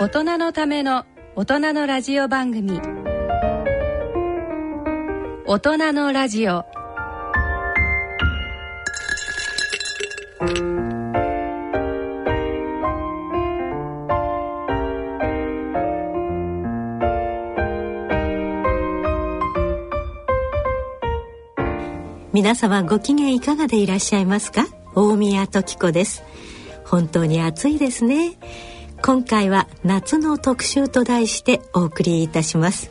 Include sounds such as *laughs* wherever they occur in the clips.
大人のための大人のラジオ番組。大人のラジオ。皆様ご機嫌いかがでいらっしゃいますか？大宮時子です。本当に暑いですね。今回は夏の特集と題してお送りいたします。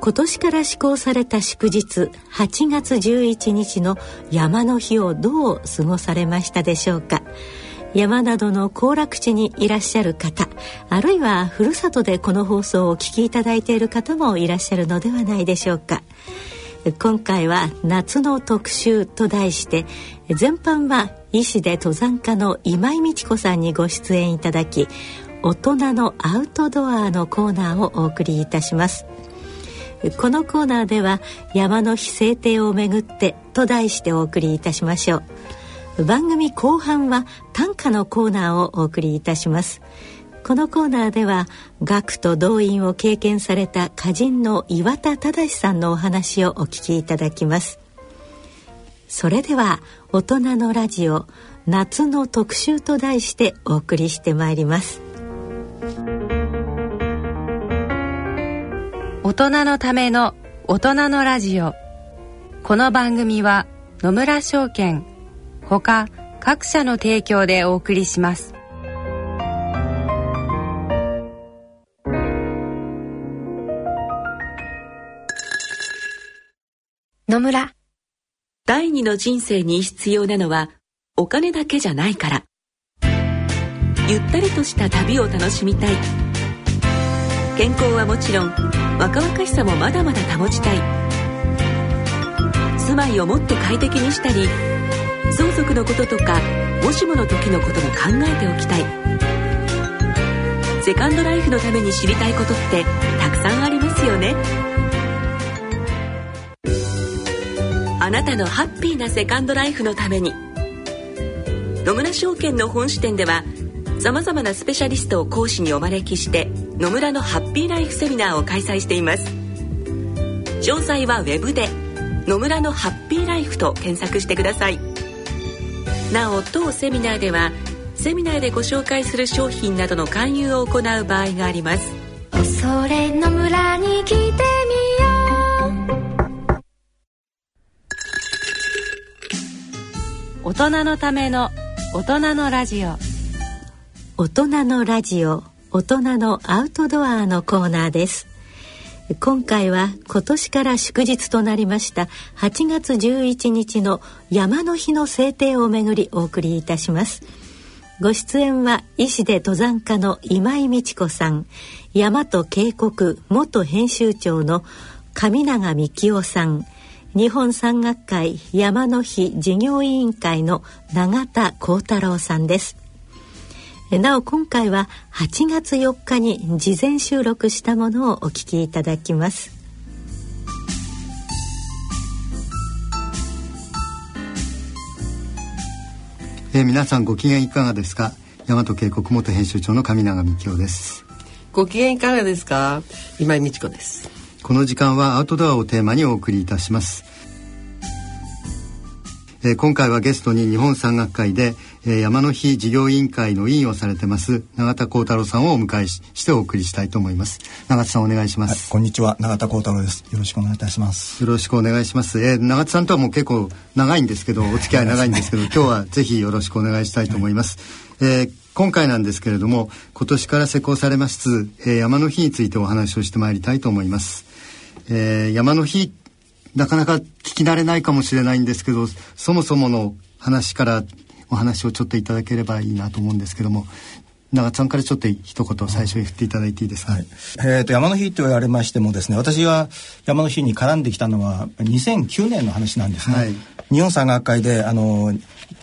今年から施行された祝日8月11日の山の日をどう過ごされましたでしょうか？山などの行楽地にいらっしゃる方あるいはふるさとでこの放送をお聞きいただいている方もいらっしゃるのではないでしょうか。今回は夏の特集と題して前半は医師で登山家の今井美智子さんにご出演いただき大人のアウトドアのコーナーをお送りいたします。このコーナーでは山の日制定をめぐってと題してお送りいたしましょう。番組後半は短歌のコーナーをお送りいたします。このコーナーでは学と動員を経験された歌人の岩田忠さんのお話をお聞きいただきます。それでは大人のラジオ夏の特集と題してお送りしてまいります。大人のための大人のラジオ。この番組は野村証券ほか各社の提供でお送りします。野村。第二の人生に必要なのはお金だけじゃないから。ゆったりとした旅を楽しみたい。健康はもちろん若々しさもまだまだ保ちたい。住まいをもっと快適にしたり相続のこととかもしもの時のことも考えておきたい。セカンドライフのために知りたいことってたくさんありますよね。あなたのハッピーなセカンドライフのために。野村証券の本支店ではさまざまなスペシャリストを講師にお招きして野村のハッピーライフセミナーを開催しています。詳細はウェブで「野村のハッピーライフ」と検索してください。なお当セミナーではセミナーでご紹介する商品などの勧誘を行う場合があります。それの村に来てみよう。大人のための大人のラジオ。大人のラジオ大人のアウトドアのコーナーです今回は今年から祝日となりました8月11日の山の日の制定をめぐりお送りいたします。ご出演は医師で登山家の今井美智子さん大和渓谷元編集長の上永幹夫さん日本山岳会山の日事業委員会の永田幸太郎さんです。なお今回は8月4日に事前収録したものをお聞きいただきます。えー、皆さんご機嫌いかがですか？大和渓谷元編集長の上永幹夫です。ご機嫌いかがですか？今井美智子です。この時間はアウトドアをテーマにお送りいたします。えー、今回はゲストに日本山岳会で、えー、山の日事業委員会の委員をされてます永田幸太郎さんをお迎えしてお送りしたいと思います。永田さんお願いします、はい、こんにちは。永田幸太郎です。よろしくお願いいたします。よろしくお願いします、えー、永田さんとはもう結構長いんですけど *laughs* お付き合い長いんですけど今日はぜひよろしくお願いしたいと思います、はい、えー今回なんですけれども今年から施行されます、えー、山の日についてお話をしてまいりたいと思います、えー、山の日なかなか聞き慣れないかもしれないんですけどそもそもの話からお話をちょっといただければいいなと思うんですけども長津さんからちょっと一言最初に振っていただいていいですか、はい、えーと、山の日と言われましてもですね私は山の日に絡んできたのは2009年の話なんですね、はい、日本山岳会であの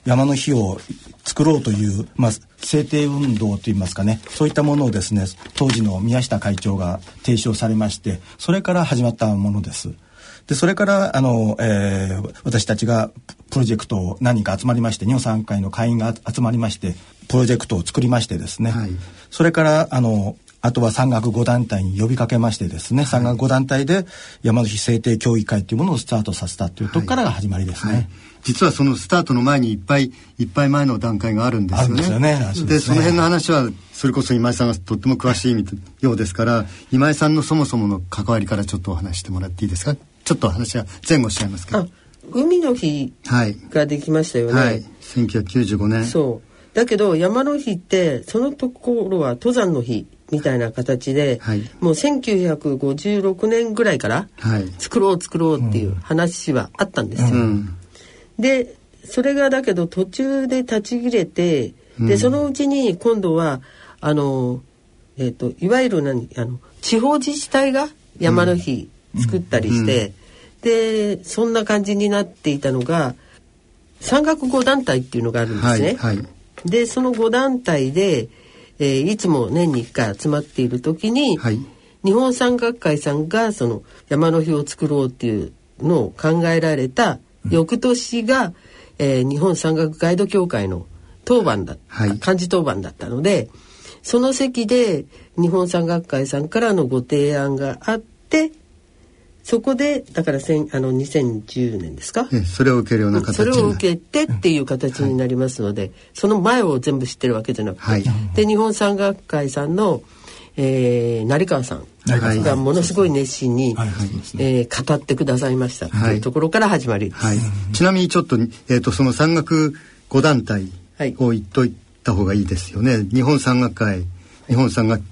山の日を作ろうという、まあ、制定運動といいますかね。そういったものをですね当時の宮下会長が提唱されましてそれから始まったものです。でそれからあの、えー、私たちがプロジェクトを何人か集まりまして日本産学会の会員が集まりましてプロジェクトを作りましてですね、はい、それからあのあとは産学5団体に呼びかけましてですね、はい、産学5団体で山梨制定協議会というものをスタートさせたというところからが始まりですね。はい。実はそのスタートの前にいっぱいいっぱい前の段階があるんですよね。で、ね。ね、その辺の話はそれこそ今井さんがとっても詳しいようですから今井さんのそもそもの関わりからちょっとお話してもらっていいですか？ちょっと話は前後しちゃいますけど。海の日ができましたよね。はい、はい、1995年。そう。だけど山の日ってそのところは登山の日みたいな形で、はい、もう1956年ぐらいから作ろう作ろうっていう話はあったんですよ。うん、でそれがだけど途中で立ち切れて、でそのうちに今度はあの、えーと、いわゆる何あの地方自治体が山の日作ったりして、でそんな感じになっていたのが山岳5団体っていうのがあるんですね。はいはい、でその5団体でえー、いつも年に1回集まっている時に、はい、日本山岳会さんがその山の日を作ろうっていうのを考えられた翌年が、うん、えー、日本山岳ガイド協会の当番だ、はい、幹事当番だったのでその席で日本山岳会さんからのご提案があってそこでだからせんあの2010年ですか、それを受けるような形それを受けてっていう形になりますので、はい、その前を全部知ってるわけじゃなくて、はい、で日本山岳会さんの、えー、成川さんがものすごい熱心に、はいえー、語ってくださいました。というところから始まり。です、はい。ちなみにちょっと,、えーと、その山岳5団体を言っといた方がいいですよね、日本山岳会日本山岳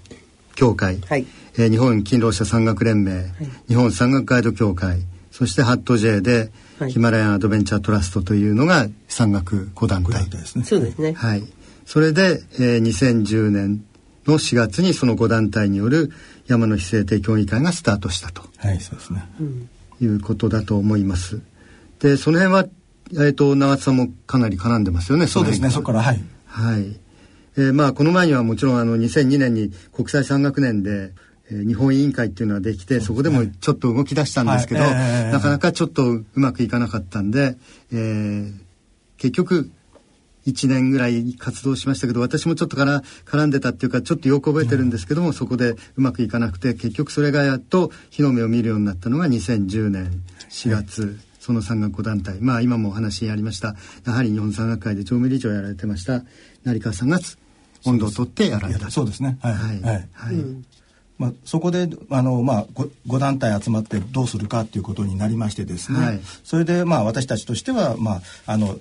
協会、はいえー、日本勤労者山岳連盟、はい、日本山岳ガイド協会そしてハット J で、はい、ヒマラヤンアドベンチャートラストというのが山岳5団体ですね。そうですね。はい。それで、えー、2010年の4月にその5団体による山の非制定協議会がスタートしたと。はい、そうですね。いうことだと思います。で、その辺は、えっ、ー、と、長津さんもかなり絡んでますよね。そうですね、そこから、はい。はい。えー、まあ、この前にはもちろん、あの、2002年に国際山岳年で、日本委員会っていうのはできてそこでもちょっと動き出したんですけど、はい。えー、なかなかちょっとうまくいかなかったんで、えー、結局1年ぐらい活動しましたけど私もちょっとから絡んでたっていうかちょっとよく覚えてるんですけども、うん、そこでうまくいかなくて結局それがやっと日の目を見るようになったのが2010年4月。はい。その山岳5団体。まあ今もお話にありました。やはり日本山岳会で常務理事をやられてました成川さんが温度を取ってやられたそうですね。はい。はい、はい、はい。うんまあ、そこであの、まあ、5, 団体集まってどうするかということになりましてですね、はい、それで、まあ、私たちとしては、まあ、あの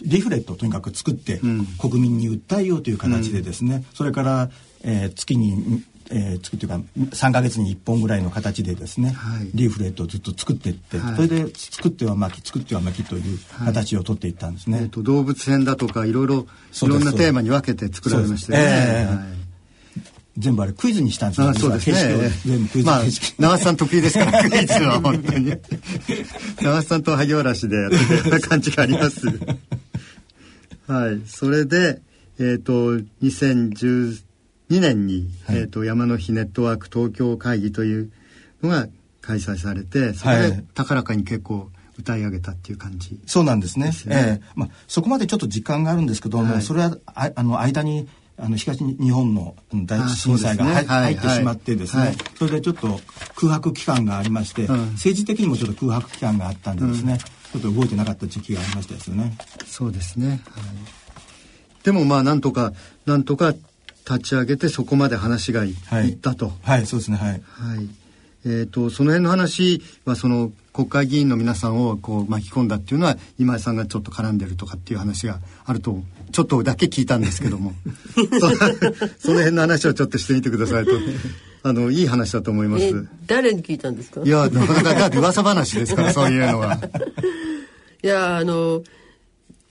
リフレットをとにかく作って、国民に訴えようという形でですね、うん、それから、えー、月にえー、月というか3か月に1本ぐらいの形でですね、はい、リーフレットをずっと作っていって、はい、それで作っては巻き作っては巻きという形を取っていったんですね。はい、えーと、動物編だとかいろいろいろんなテーマに分けて作られましたよね。全部あれクイズにしたんですよ。そうですね。全部クイズまあ、長瀬さん得意ですから、*laughs* クイズは本当に。長瀬さんと萩原市でやってた感じがあります。はい。それで、えっ、ー、と、2012年に、はい、えっ、ー、と、山の日ネットワーク東京会議というのが開催されて、それで高らかに結構、歌い上げたっていう感じ、ね、そうなんですね。ええー、まあそこまでちょっと時間があるんですけども、はい、それはああの間にあの東日本の大震災が、ね、入ってしまってですね、はい、それでちょっと空白期間がありまして、うん、政治的にもちょっと空白期間があったんでですね、うん、ちょっと動いてなかった時期がありましたですよね。そうですね、はい、でもまあなんとかなんとか立ち上げてそこまで話がい,、ったと。はい、そうですね。はい。はい。えーと、その辺の話はその国会議員の皆さんをこう巻き込んだっていうのは今井さんがちょっと絡んでるとかっていう話があるとちょっとだけ聞いたんですけども *laughs* *laughs* その辺の話をちょっとしてみてくださいとあのいい話だと思います。誰に聞いたんですか？いやなかなか噂話ですから *laughs* そういうのは。いやあの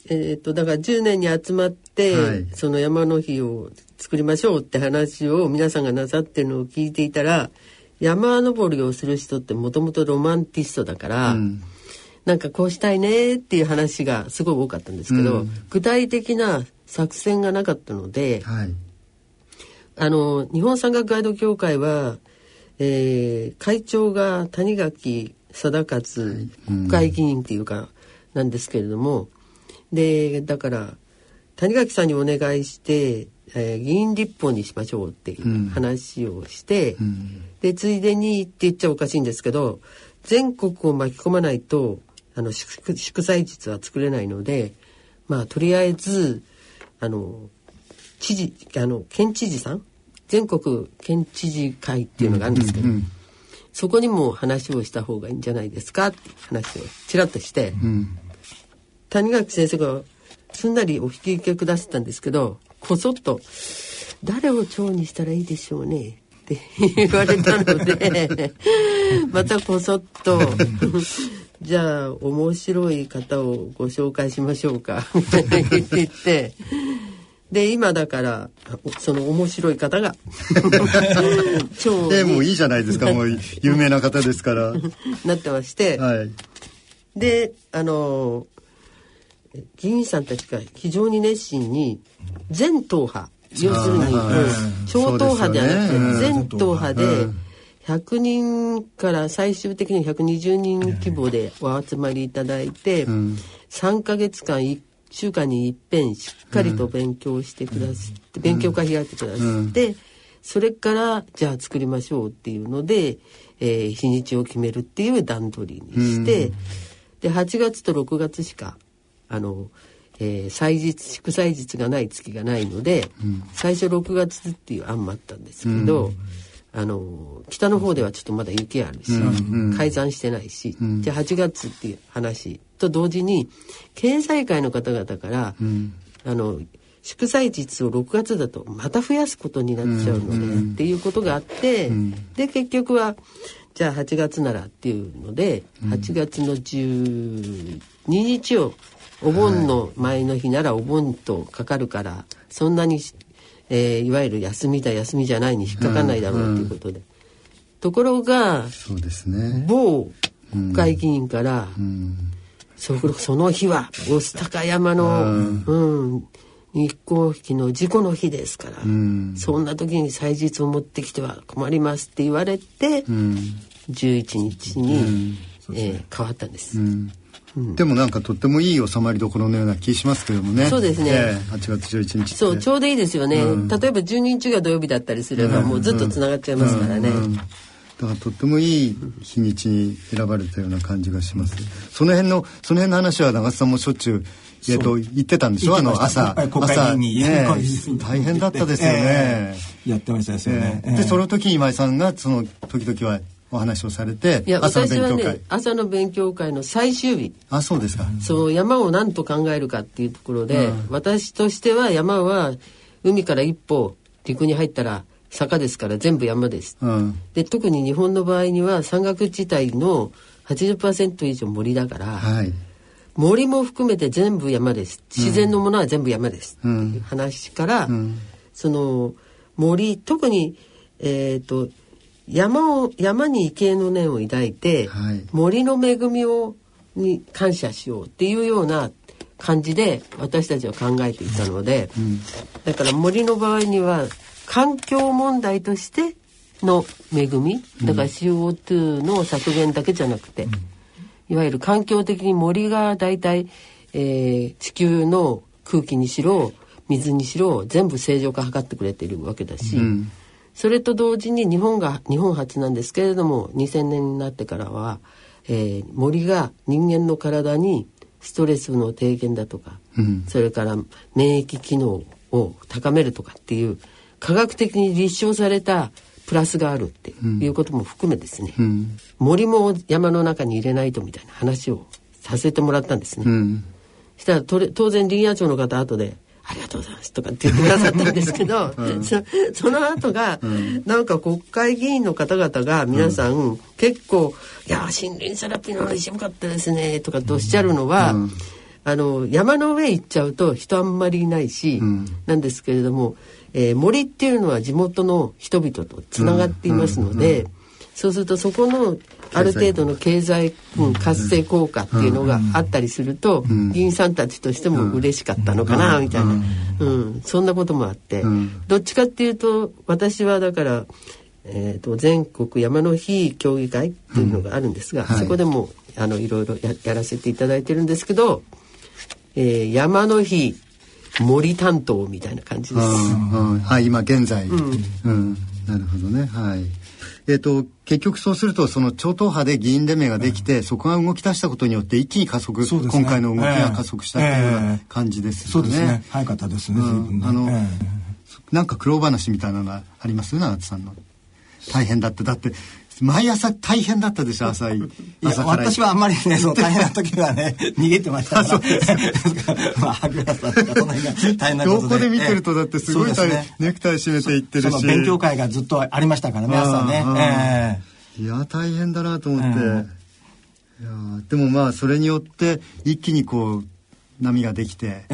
えっ、ー、とだから10年に集まって、はい、その山の日を作りましょうって話を皆さんがなさってるのを聞いていたら山登りをする人ってもともとロマンティストだから、うん、なんかこうしたいねっていう話がすごい多かったんですけど、うん、具体的な作戦がなかったので、はい、あの日本山岳ガイド協会は、えー、会長が谷垣貞勝国会議員っていうかなんですけれども、でだから谷垣さんにお願いして、えー、議員立法にしましょうっていう話をして、うん、でついでにって言っちゃおかしいんですけど全国を巻き込まないとあの祝祝祭日は作れないのでまあとりあえずあの知事あの県知事さん？全国県知事会っていうのがあるんですけど、うんうん、そこにも話をした方がいいんじゃないですかって話をちらっとして、うん、谷垣先生がすんなりお引き受けくださったんですけどこそっと「誰を長にしたらいいでしょうね」って言われたので *laughs* またこそっと *laughs* じゃあ面白い方をご紹介しましょうかって言って。で今だからその面白い方が超 *laughs* でもいいじゃないですかもう有名な方ですから。なってまして、はい、であの議員さんたちが非常に熱心に全党派要するに、超党派ではなくて、全党派で100人から最終的に120人規模でお集まりいただいて、3か月間1週間にいっぺんしっかりと勉強してくださって、勉強会開いてくださって、それからじゃあ作りましょうっていうので、えー、日にちを決めるっていう段取りにして、で8月と6月しかあの、えー、祭日祝祭日がない月がないので、うん、最初6月っていう案もあったんですけど、うん、あの北の方ではちょっとまだ雪あるし、うん、改ざんしてないし、じゃあ8月っていう話と同時に経済界の方々から、あの祝祭日を6月だとまた増やすことになっちゃうので、っていうことがあって、で結局はじゃあ8月ならっていうので、8月の12日をお盆の前の日ならお盆とかかるからそんなに、えー、いわゆる休みだ休みじゃないに引っかかんないだろうということで、うん、ところがそうですね。某国会議員から、うん、そその日は御巣鷹山の、うん、日光引の事故の日ですから、そんな時に祭日を持ってきては困りますって言われて、うん、11日に、うん、えー、変わったんです。でもなんかとってもいい収まりどころのような気しますけどもね。そうですね。えー、8月11日そう、ちょうどいいですよね。うん、例えば12日が土曜日だったりすれば、もうずっとつながっちゃいますからね。だからとってもいい日にちに選ばれたような感じがします。その辺の、その辺の話は長津さんもしょっちゅうえっと、言ってたんでしょ？あの、朝、朝、ね、大変だったですよね。やってましたですよね。で、その時今井さんが、その、時々はお話をされていや朝の勉強会、ね、朝の勉強会の最終日。あそうですか。そう山を何と考えるかっていうところで、うん、私としては山は海から一歩陸に入ったら坂ですから全部山です、うん、で特に日本の場合には山岳地帯の80%以上森だから、はい、森も含めて全部山です。自然のものは全部山です、っていう話から、うん、その森特にえっ、ー、と山を山に畏敬の念を抱いて、はい、森の恵みをに感謝しようっていうような感じで私たちは考えていたので、うん、だから森の場合には環境問題としての恵みだから CO2 の削減だけじゃなくて、うん、いわゆる環境的に森が大体、えー、地球の空気にしろ水にしろ全部正常化図ってくれているわけだし、うんそれと同時に日本が日本初なんですけれども2000年になってからは、えー、森が人間の体にストレスの低減だとか、うん、それから免疫機能を高めるとかっていう科学的に立証されたプラスがあるっていうことも含めですね、うん、森も山の中に入れないとみたいな話をさせてもらったんですね。うん、したら当然林野庁の方後でありがとうございますとかって言ってくださったんですけど、うん、そその後が、うん、なんか国会議員の方々が皆さん、うん、結構「いや森林セラピーの話よかったですね」とかっておっしゃるのは、あの山の上行っちゃうと人あんまりいないし、なんですけれども、えー、森っていうのは地元の人々とつながっていますので、そうするとそこのある程度の経済、うん、活性効果っていうのがあったりすると、うん、議員さんたちとしても嬉しかったのかな、みたいな、うん、そんなこともあって、どっちかっていうと私はだからえーと、全国山の日協議会っていうのがあるんですが、そこでもあのいろいろややらせていただいてるんですけど、えー、山の日森担当みたいな感じです。はい、今現在、うん、うん、なるほどね。はい。えっ、ー、と結局そうするとその超党派で議員連盟ができて、うん、そこが動き出したことによって一気に加速、ね、今回の動きが加速したというような感じですよね。えー、そうですね。早かったですね。うん、あの、えー、なんか苦労話みたいなのがあります？長津さんの。大変だってだって毎朝大変だったでしょ朝朝から。私はあんまりねその大変な時はね *laughs* 逃げてましたから。*laughs* まあ白さとかその辺が大変なことで。どこで見てるとだってすごい、ね、ネクタイ締めていってるし。勉強会がずっとありましたからね朝ね、えー、いや大変だなと思って、いやでもまあそれによって一気にこう波ができて、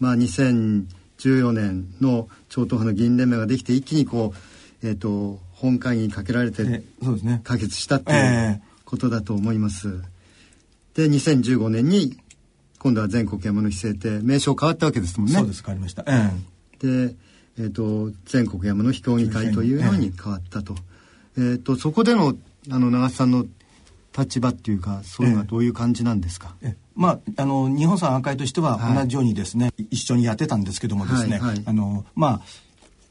まあ2014年の超党派の議員連盟ができて一気にこうえっ、ー、と本会議にかけられて、そうですね、可決したということだと思います。で2015年に今度は全国山の日制定名称変わったわけですもんね。そうです変わりました。えー、で、えーと、全国山の日協議会というのに変わったと。えー、とそこでのあの長瀬さんの立場っていうかそういうのはどういう感じなんですか、えー、まあ、あの日本産会としては同じようにですね、はい、一緒にやってたんですけどもですね、はいはい、あのまあ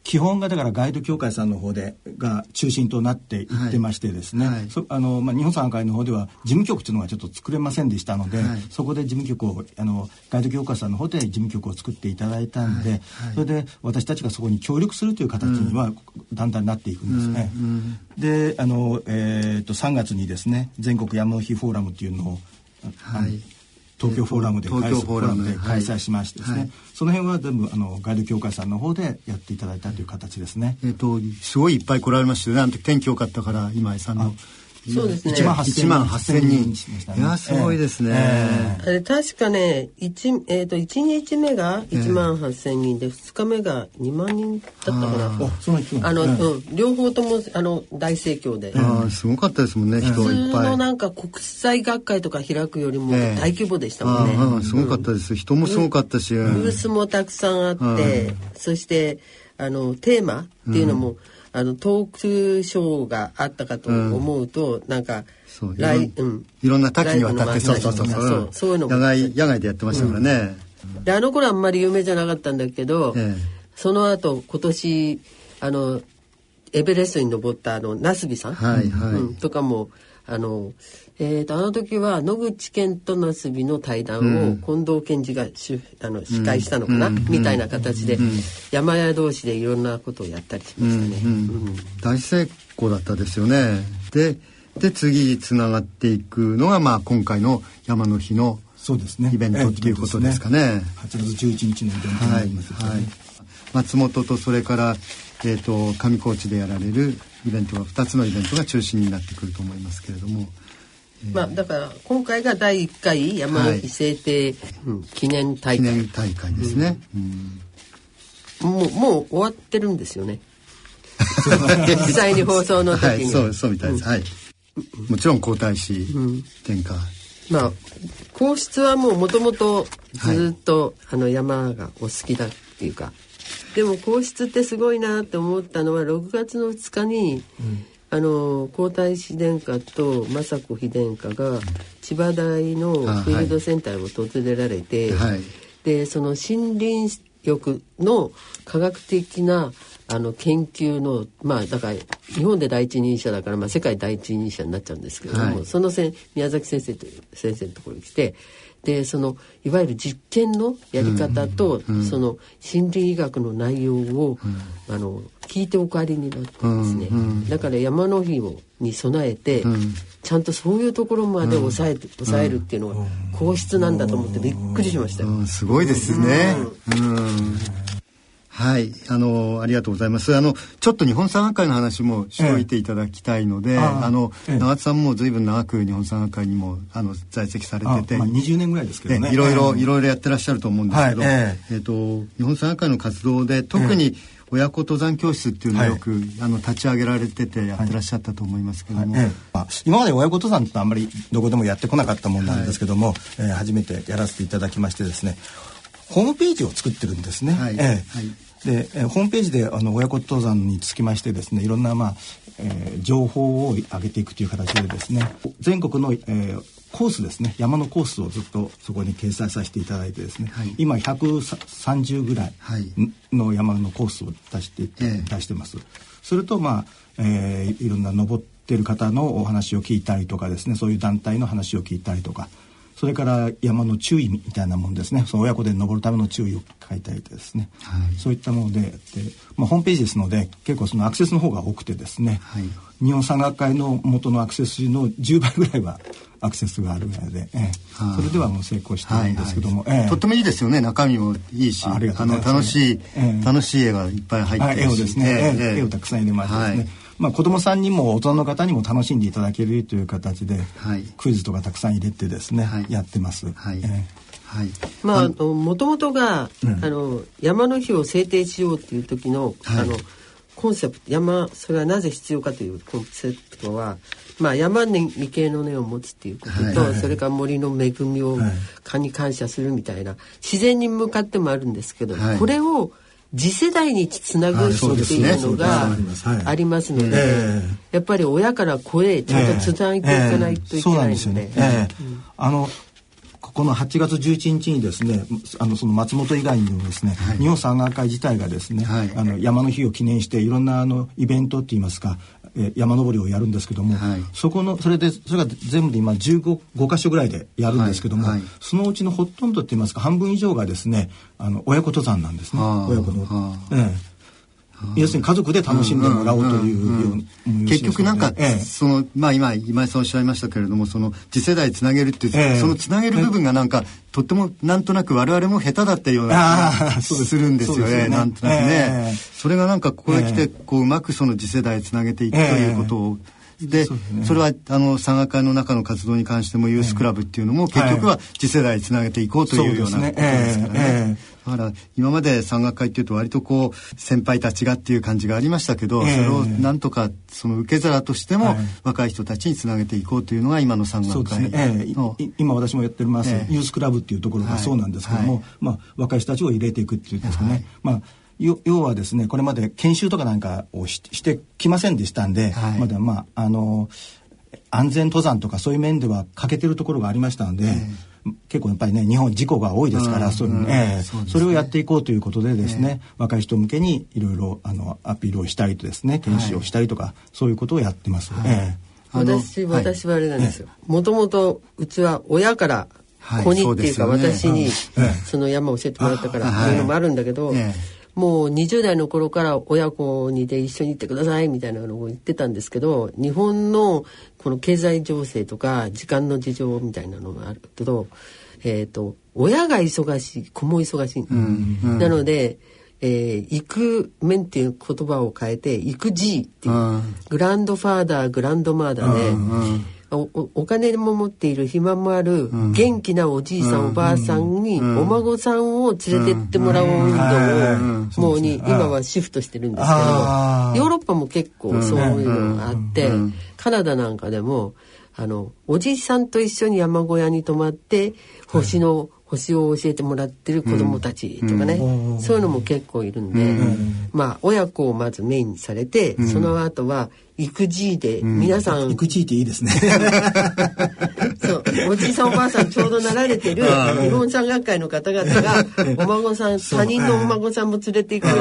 基本がだからガイド協会さんの方でが中心となっていってましてですね、はい。はい、あのまあ、日本産会の方では事務局というのがちょっと作れませんでしたので、はい、そこで事務局をあのガイド協会さんの方で事務局を作っていただいたんで、それで私たちがそこに協力するという形にはだんだんなっていくんですね。うんうん、であの、えーと、と3月にですね全国山の日フォーラムっていうのを、はい東京フォーラムで開催しましてですね、はい、その辺は全部あのガイド協会さんの方でやっていただいたという形ですね。えっ、とすごいいっぱい来られましたよね。あの時天気良かったから今井さんの。そうですね。1万8000人。人いや、すごいですね。えー、確かね、1、えっ、ー、と、1日目が1万8000人で、2日目が2万人だったかな。あ、そのあの、うん、両方とも、あの、大盛況で。あすごかったですもんね、人いっぱい。普通のなんか国際学会とか開くよりも大規模でしたもんね。あすごかったです。人もすごかったし。ブースもたくさんあって、そして、あの、テーマっていうのも、あのトークショーがあったかと思うと、うん、なんかそう来、うん、いろんな多岐にわたってそうそうそうそう。そういうの野外野外でやってましたからね、うん、であの頃あんまり有名じゃなかったんだけど、ええ、その後今年あのエベレストに登ったあのナスビさん、はいはい。うん、とかもあのえーと、あの時は野口健と那須美の対談を近藤健二がし、あの司会したのかな、うん、みたいな形で、うん、山屋同士でいろんなことをやったりしましたね。うん、大成功だったですよね。でで次つながっていくのが、まあ、今回の山の日のそうですね。イベントっていうことですかね。ね8月11日のイベントになります、ね、はい。はい、松本とそれから、えーと、上高地でやられるイベントが2つのイベントが中心になってくると思いますけれども。まあ、だから今回が第1回山の日制定、記念大会。記念大会ですね、うん、もうもう終わってるんですよね。実際に放送の時に、*laughs* はい、そうそうみたいです、うん、はい。もちろん皇太子殿下、まあ皇室はもうもともとずっと、はい、あの山がお好きだっていうか。でも皇室ってすごいなって思ったのは6月の2日に、うんあの皇太子殿下と政子妃殿下が千葉大のフィールドセンターを訪れられて、はい、でその森林浴の科学的なあの研究のまあだから日本で第一人者だから、まあ、世界第一人者になっちゃうんですけれども、はい、そのせ宮崎先生という先生のところに来てでそのいわゆる実験のやり方と、うん、その心理医学の内容を、うん、あの聞いてお帰りになったんですね、うん、だから山の日をに備えて、ちゃんとそういうところまで抑えて、抑えるっていうのが皇室なんだと思ってびっくりしましたよ、すごいですね、うんはい、あのありがとうございます。あのちょっと日本産学会の話もしておいていただきたいので、えあの、え長津さんもずいぶん長く日本産学会にもあの在籍されてて、まあ、20年ぐらいですけどね、いろいろ、いろいろやってらっしゃると思うんですけど、はい、えっ、ー、と日本産学会の活動で特に、親子登山教室っていうのをよく、はい、あの立ち上げられててやってらっしゃったと思いますけども、はい。はい、今まで親子登山ってあんまりどこでもやってこなかったもんなんですけども、はい、えー、初めてやらせていただきましてですねホームページを作ってるんですね。はい、えー、で、えー、ホームページであの親子登山につきましてですねいろんな、まあえー、情報を上げていくという形でですね全国の、えー、コースですね山のコースをずっとそこに掲載させていただいてですね、はい、今130ぐらいの山のコースを出して、出してます。それとまあ、えー、いろんな登ってる方のお話を聞いたりとかですねそういう団体の話を聞いたりとかそれから山の注意みたいなもんですね。その親子で登るための注意を書いたりですね、はい、そういったものでで、まあ、ホームページですので結構そのアクセスの方が多くてですね、はい、日本山岳会の元のアクセスの10倍ぐらいは *laughs* アクセスがあるぐらいで、ええ、それではもう成功してるんですけども、はいはい。ええ、とってもいいですよね。中身もいいしあの楽しい、ええ、楽しい絵がいっぱい入ってるし、絵をですね、ええ絵をたくさん入れましてですね、はいまあ、子どもさんにも大人の方にも楽しんでいただけるという形で、はい、クイズとかたくさん入れてですね、はい、やってます。はい、えーはい、まあもともとが、うん、あの山の日を制定しようっていう時の、はい、あのコンセプト山それはなぜ必要かというコンセプトは、まあ、山に理系の根を持つっていうことと、はい、それから森の恵みを、はい、蚊に感謝するみたいな自然に向かってもあるんですけど、これを次世代につなぐっていうのがありますので、やっぱり親から声ちゃんとつないでいかないといけないので。あのこの8月11日にですねあのその松本以外にもですね、はい、日本山岳会自体がですね、はい、あの山の日を記念していろんなあのイベントっていいますかえ山登りをやるんですけども、はい、そこのそれでそれが全部で今15 5箇所ぐらいでやるんですけども、はい。はい、そのうちのほとんどって言いますか半分以上がですねあの親子登山なんですね。親子の。ええ要するに家族で楽しんでもらおうという結局なんか、ええ、そのまあ今今井さんおっしゃいましたけれどもその次世代つなげるっていう、え、そのつなげる部分がなんか、とってもなんとなく我々も下手だったようなするんですよね、ね、なんとなくね、それがなんかここへ来てこううまくその次世代つなげていくということを、でそ、ね,、れはあの山岳会の中の活動に関してもユースクラブっていうのも結局は次世代につなげていこうというようなことですからね。だから今まで山岳会っていうと割とこう先輩たちがっていう感じがありましたけど、それをなんとかその受け皿としても若い人たちにつなげていこうというのが今の山岳会の、ね、今私もやってます、ユースクラブっていうところがそうなんですけども、まあ、若い人たちを入れていくっていうんですかね、まあ要はですねこれまで研修とかなんかをしてきませんでしたんで、はい、まだまああの安全登山とかそういう面では欠けてるところがありましたので、えー、結構やっぱりね日本事故が多いですから、うん、そういう、えーそね、それをやっていこうということでですね、えー、若い人向けにいろいろあのアピールをしたりとですね研修をしたりとか、はい、そういうことをやってます。はい、えー、私私はあれなんですよ。もともとうちは親から子にっていうか、私にその山を教えてもらったからってい。うのもあるんだけど。もう20代の頃から親子にで一緒に行ってくださいみたいなのを言ってたんですけど日本のこの経済情勢とか時間の事情みたいなのがあると,、えーと、親が忙しい子も忙しい、うんうん、なので、えー、行く面っていう言葉を変えて行く G っていうグランドファーダーグランドマーダーで。うんうんおお金も持っている暇もある元気なおじいさん、おばあさんにお孫さんを連れてってもらう運動をもうに今はシフトしてるんですけどヨーロッパも結構そういうのがあってカナダなんかでもあのおじいさんと一緒に山小屋に泊まって星の星を教えてもらってる子供たちとかね、うん、そういうのも結構いるんで、うん、まあ親子をまずメインにされて、うん、その後は育児で皆さん、育児っていいですね。*laughs* そうおじいさんおばあさんちょうどなられてる日本山岳会の方々が *laughs* お孫さん他人のお孫さんも連れていくよう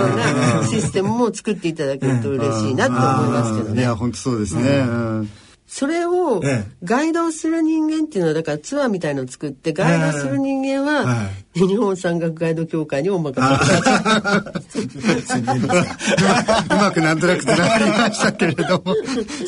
なシステムも作っていただけると嬉しいなと思いますけどね。いや本当そうですね、それをガイドする人間っていうのはだからツアーみたいのを作ってガイドする人間は日本山岳ガイド協会にお任せ。ください。*laughs* うまくなんとなくつながりましたけれども。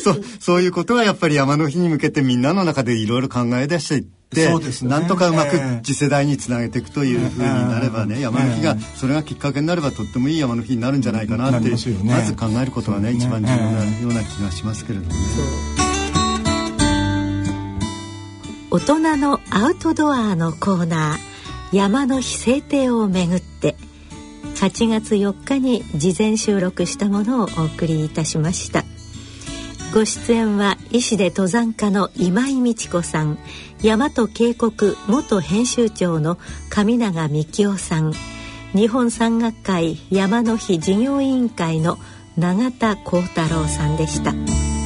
そうそういうことはやっぱり山の日に向けてみんなの中でいろいろ考え出していって、ね、なんとかうまく次世代につなげていくというふうになればね、山の日がそれがきっかけになればとってもいい山の日になるんじゃないかなって、まず考えることがね一番重要なような気がしますけれどもね。大人のアウトドアのコーナー山の日制定をめぐって8月4日に事前収録したものをお送りいたしましたご出演は医師で登山家の今井美智子さん大和渓谷元編集長の上永幹夫さん日本山岳会山の日事業委員会の永田幸太郎さんでした。